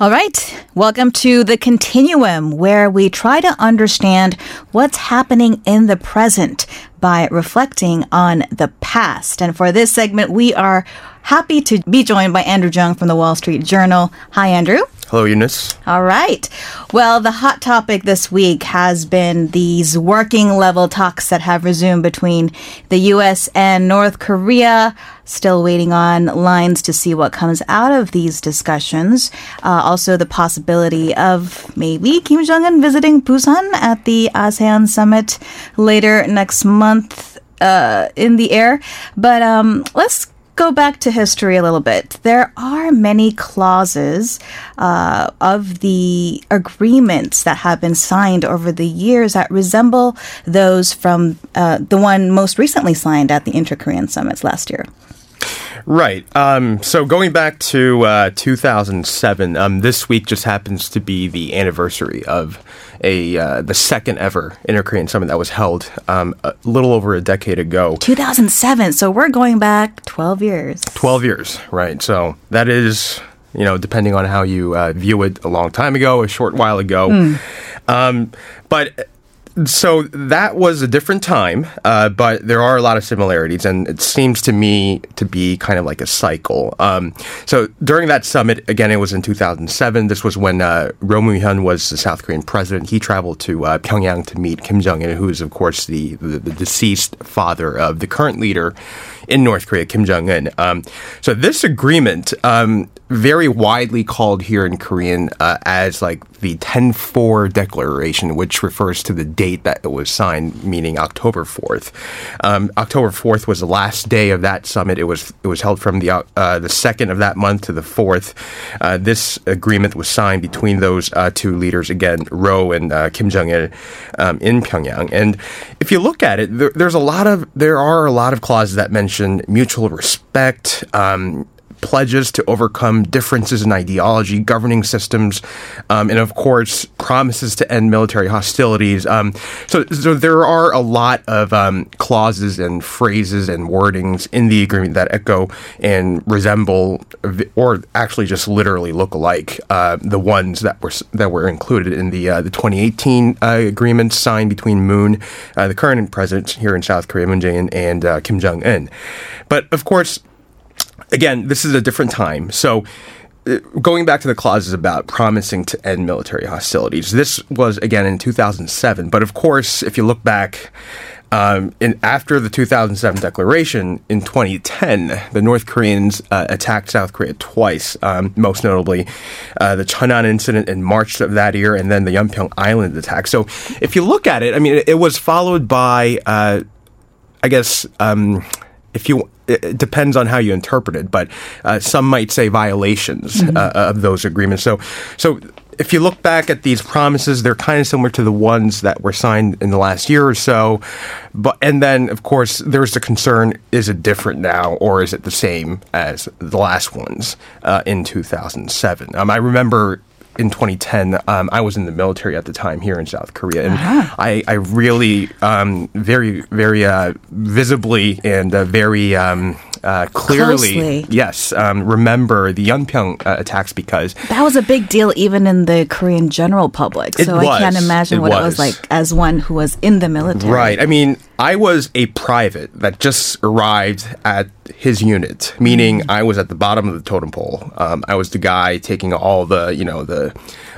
All right. Welcome to the continuum where we try to understand what's happening in the present by reflecting on the past. And for this segment, we are happy to be joined by Andrew Jung from the Wall Street Journal. Hi, Andrew. Hello, Eunice. All right. Well, the hot topic this week has been these working level talks that have resumed between the U.S. and North Korea. Still waiting on lines to see what comes out of these discussions. Uh, also, the possibility of maybe Kim Jong un visiting Busan at the ASEAN summit later next month uh, in the air. But um, let's go back to history a little bit. There are many clauses uh, of the agreements that have been signed over the years that resemble those from uh, the one most recently signed at the Inter Korean summits last year. Right. Um, so going back to uh, 2007, um, this week just happens to be the anniversary of a uh, the second ever Inter-Korean Summit that was held um, a little over a decade ago. 2007. So we're going back 12 years. 12 years, right? So that is you know, depending on how you uh, view it, a long time ago, a short while ago. Mm. Um, but so that was a different time, uh, but there are a lot of similarities, and it seems to me to be kind of like a cycle. Um, so during that summit, again, it was in 2007. This was when uh, Roh Moo-hyun was the South Korean president. He traveled to uh, Pyongyang to meet Kim Jong Un, who is, of course, the, the, the deceased father of the current leader in North Korea, Kim Jong Un. Um, so this agreement, um, very widely called here in Korean uh, as like the 10-4 declaration, which refers to the date that it was signed, meaning October 4th. Um, October 4th was the last day of that summit. It was it was held from the uh, the second of that month to the fourth. Uh, this agreement was signed between those uh, two leaders again, Roh and uh, Kim Jong Il, um, in Pyongyang. And if you look at it, there, there's a lot of there are a lot of clauses that mention mutual respect. Um, pledges to overcome differences in ideology, governing systems, um, and of course, promises to end military hostilities. Um, so, so there are a lot of um, clauses and phrases and wordings in the agreement that echo and resemble, or actually just literally look alike, uh, the ones that were that were included in the uh, the 2018 uh, agreement signed between Moon, uh, the current president here in South Korea, Moon Jae-in, and uh, Kim Jong Un. But of course again, this is a different time. So, uh, going back to the clauses about promising to end military hostilities, this was again in 2007. But of course, if you look back, um, in, after the 2007 declaration in 2010, the North Koreans uh, attacked South Korea twice, um, most notably uh, the Cheonan incident in March of that year, and then the Yeonpyeong Island attack. So, if you look at it, I mean, it, it was followed by, uh, I guess. Um, if you it depends on how you interpret it, but uh, some might say violations mm-hmm. uh, of those agreements. So, so if you look back at these promises, they're kind of similar to the ones that were signed in the last year or so. But and then, of course, there's the concern: is it different now, or is it the same as the last ones uh, in 2007? Um, I remember in 2010, um, I was in the military at the time here in South Korea, and uh-huh. I, I, really um, very, very uh, visibly and uh, very um, uh, clearly, Closely. yes, um, remember the Yeonpyeong uh, attacks because that was a big deal even in the Korean general public. So I can't imagine it what was. it was like as one who was in the military. Right. I mean, I was a private that just arrived at his unit, meaning mm. I was at the bottom of the totem pole. Um, I was the guy taking all the, you know, the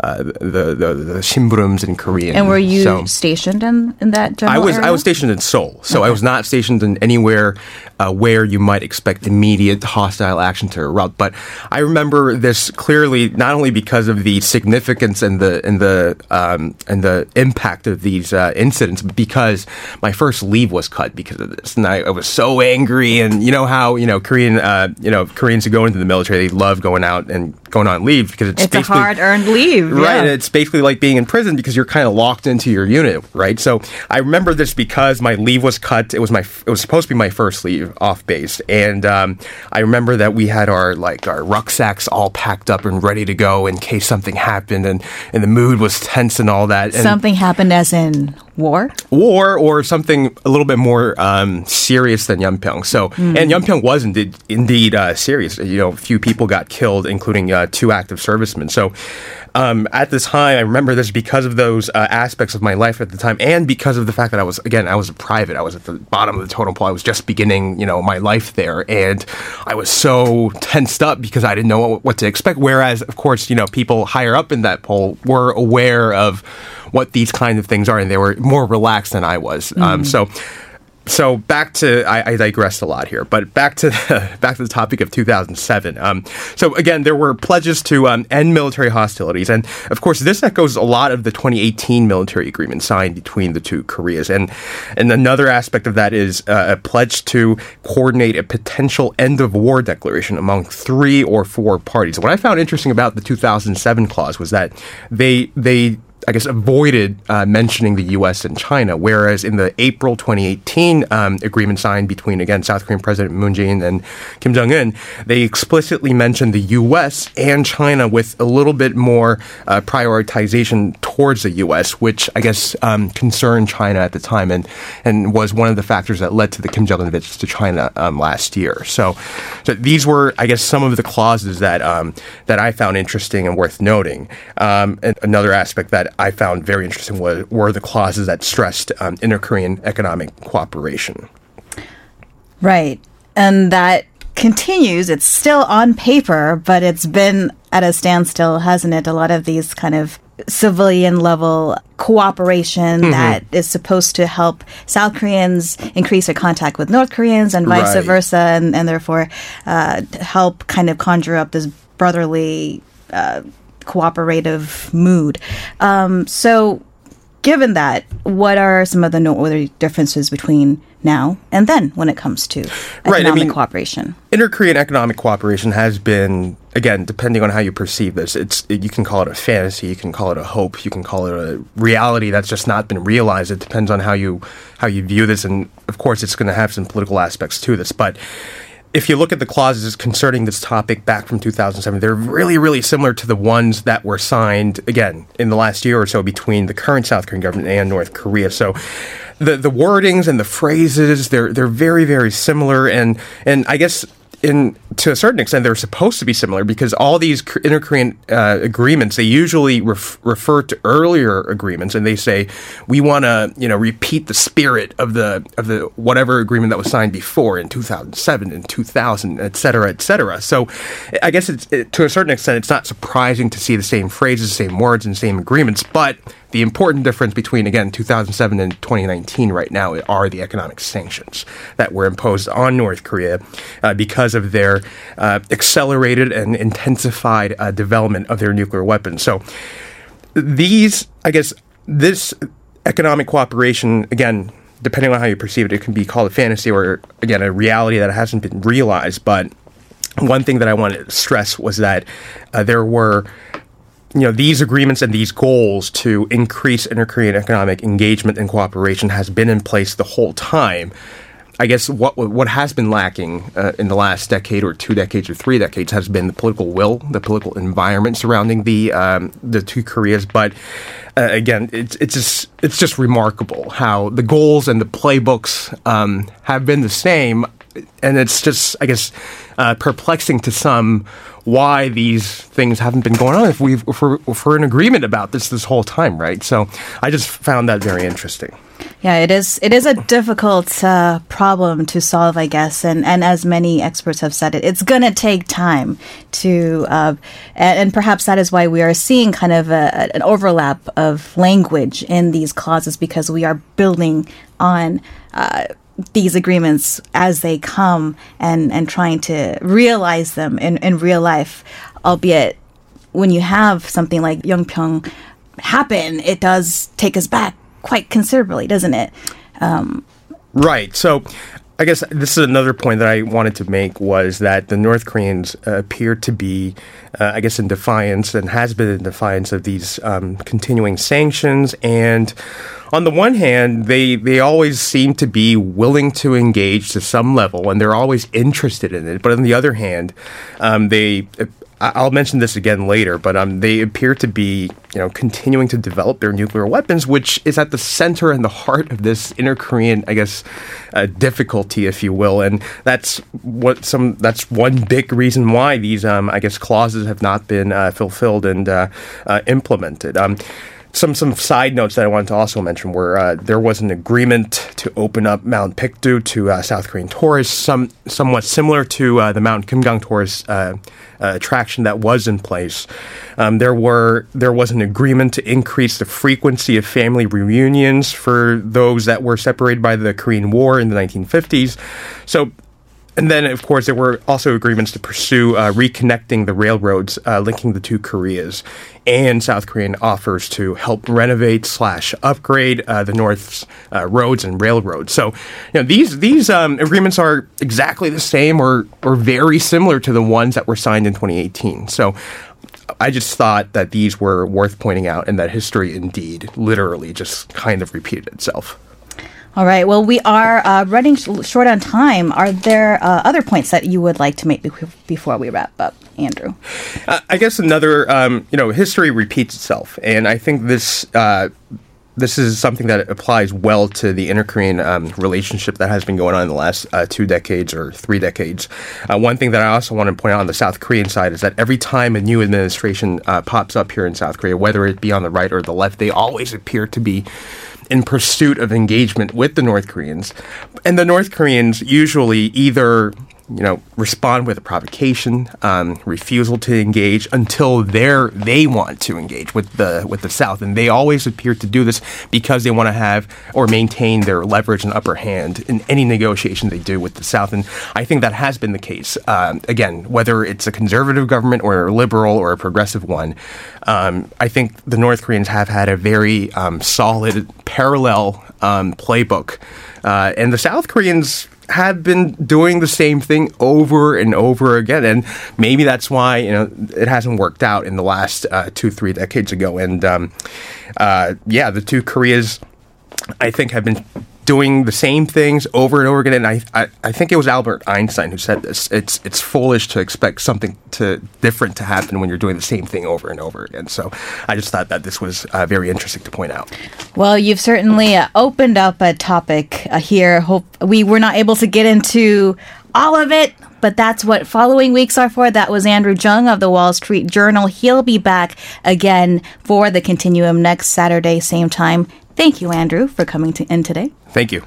uh, the, the the shimburums in Korean. And were you so, stationed in, in that general I was area? I was stationed in Seoul, so okay. I was not stationed in anywhere uh, where you might expect immediate hostile action to erupt. But I remember this clearly, not only because of the significance and the and the um, and the impact of these uh, incidents, but because my first leave was cut because of this, and I, I was so angry. And you know how you know Korean uh, you know Koreans who go into the military, they love going out and going on leave because it's, it's a hard earned leave right? Yeah. It's basically like being in prison because you're kind of locked into your unit, right? So I remember this because my leave was cut. It was my it was supposed to be my first leave off base, and um, I remember that we had our like our rucksacks all packed up and ready to go in case something happened, and and the mood was tense and all that. And something happened, as in war, war, or something a little bit more um, serious than Yeonpyeong. So, mm. and Yeonpyeong was indeed, indeed uh, serious. You know, a few people got killed, including uh, uh, two active servicemen. So um, at the time, I remember this because of those uh, aspects of my life at the time, and because of the fact that I was again I was a private. I was at the bottom of the totem pole. I was just beginning, you know, my life there, and I was so tensed up because I didn't know what, what to expect. Whereas, of course, you know, people higher up in that pole were aware of what these kind of things are, and they were more relaxed than I was. Mm. Um, so so back to I, I, digressed a lot here, but back to the, back to the topic of 2007. Um, so again, there were pledges to um, end military hostilities, and of course, this echoes a lot of the 2018 military agreement signed between the two Koreas. And and another aspect of that is uh, a pledge to coordinate a potential end of war declaration among three or four parties. What I found interesting about the 2007 clause was that they they I guess, avoided uh, mentioning the U.S. and China, whereas in the April 2018 um, agreement signed between, again, South Korean President Moon Jae-in and Kim Jong-un, they explicitly mentioned the U.S. and China with a little bit more uh, prioritization towards the U.S., which I guess um, concerned China at the time and, and was one of the factors that led to the Kim Jong-un visits to China um, last year. So, so, these were, I guess, some of the clauses that um, that I found interesting and worth noting. Um, and another aspect that I found very interesting were, were the clauses that stressed um, inter Korean economic cooperation. Right. And that continues. It's still on paper, but it's been at a standstill, hasn't it? A lot of these kind of civilian level cooperation mm-hmm. that is supposed to help South Koreans increase their contact with North Koreans and vice right. versa, and, and therefore uh, help kind of conjure up this brotherly. Uh, cooperative mood. Um, so, given that, what are some of the noteworthy differences between now and then when it comes to economic right, I mean, cooperation? Inter-Korean economic cooperation has been, again, depending on how you perceive this, it's you can call it a fantasy, you can call it a hope, you can call it a reality that's just not been realized. It depends on how you how you view this, and of course, it's going to have some political aspects to this, but if you look at the clauses concerning this topic back from 2007, they're really, really similar to the ones that were signed again in the last year or so between the current South Korean government and North Korea. So the the wordings and the phrases they're they're very, very similar, and and I guess in to a certain extent, they're supposed to be similar because all these inter-Korean uh, agreements they usually ref- refer to earlier agreements, and they say we want to you know repeat the spirit of the of the whatever agreement that was signed before in 2007 and 2000, et cetera, et cetera. So, I guess it's it, to a certain extent, it's not surprising to see the same phrases, the same words, and same agreements, but the important difference between, again, 2007 and 2019 right now are the economic sanctions that were imposed on North Korea uh, because of their uh, accelerated and intensified uh, development of their nuclear weapons. So these, I guess, this economic cooperation, again, depending on how you perceive it, it can be called a fantasy or, again, a reality that hasn't been realized. But one thing that I want to stress was that uh, there were you know these agreements and these goals to increase inter-Korean economic engagement and cooperation has been in place the whole time. I guess what what has been lacking uh, in the last decade or two decades or three decades has been the political will, the political environment surrounding the um, the two Koreas. But uh, again, it's it's just it's just remarkable how the goals and the playbooks um, have been the same, and it's just I guess uh, perplexing to some why these things haven't been going on if, we if we're, if we're in agreement about this this whole time, right? So I just found that very interesting. Yeah, it is. It is a difficult uh, problem to solve, I guess, and and as many experts have said, it it's going to take time to, uh, and, and, perhaps that is why we are seeing kind of a, an overlap of language in these clauses because we are building on. Uh, these agreements as they come and, and trying to realize them in, in real life, albeit when you have something like Yeonpyeong happen, it does take us back quite considerably, doesn't it? Um, right. So I guess this is another point that I wanted to make was that the North Koreans uh, appear to be, uh, I guess, in defiance and has been in defiance of these um, continuing sanctions. And on the one hand, they they always seem to be willing to engage to some level, and they're always interested in it. But on the other hand, um, they I'll mention this again later, but um, they appear to be, you know, continuing to develop their nuclear weapons, which is at the center and the heart of this inter-Korean, I guess, uh, difficulty, if you will, and that's what some that's one big reason why these, um, I guess, clauses have not been uh, fulfilled and uh, uh implemented. Um, some some side notes that I wanted to also mention were uh, there was an agreement to open up Mount Paektu to uh, South Korean tourists, some somewhat similar to uh, the Mount Kumgang tourist uh, uh, attraction that was in place. Um, there were there was an agreement to increase the frequency of family reunions for those that were separated by the Korean War in the 1950s. So and then, of course, there were also agreements to pursue uh, reconnecting the railroads uh, linking the two Koreas, and South Korean offers to help renovate slash upgrade uh, the North's uh, roads and railroads. So, you know, these these um, agreements are exactly the same or or very similar to the ones that were signed in 2018. So. I just thought that these were worth pointing out and that history indeed literally just kind of repeated itself. All right. Well, we are uh, running sh- short on time. Are there uh, other points that you would like to make be- before we wrap up, Andrew? Uh, I guess another, um, you know, history repeats itself, and I think this uh, this is something that applies well to the inter-Korean um, relationship that has been going on in the last uh, two decades or three decades. Uh, one thing that I also want to point out on the South Korean side is that every time a new administration uh, pops up here in South Korea, whether it be on the right or the left, they always appear to be in pursuit of engagement with the North Koreans. And the North Koreans usually either you know, respond with a provocation, um, refusal to engage until they're they want to engage with the with the South, and they always appear to do this because they want to have or maintain their leverage and upper hand in any negotiation they do with the South. And I think that has been the case. Um, again, whether it's a conservative government or a liberal or a progressive one, um, I think the North Koreans have had a very um, solid parallel um, playbook, uh, and the South Koreans have been doing the same thing over and over again, and maybe that's why you know it hasn't worked out in the last uh, two, three decades ago. And um, uh, yeah, the two Koreas, I think, have been doing the same things over and over again. And I, I, I, think it was Albert Einstein who said this. It's it's foolish to expect something to different to happen when you're doing the same thing over and over again. So I just thought that this was uh, very interesting to point out. Well, you've certainly uh, opened up a topic uh, here. Hope we were not able to get into all of it. But that's what following weeks are for. That was Andrew Jung of the Wall Street Journal. He'll be back again for the Continuum next Saturday, same time. Thank you, Andrew, for coming to in today. Thank you.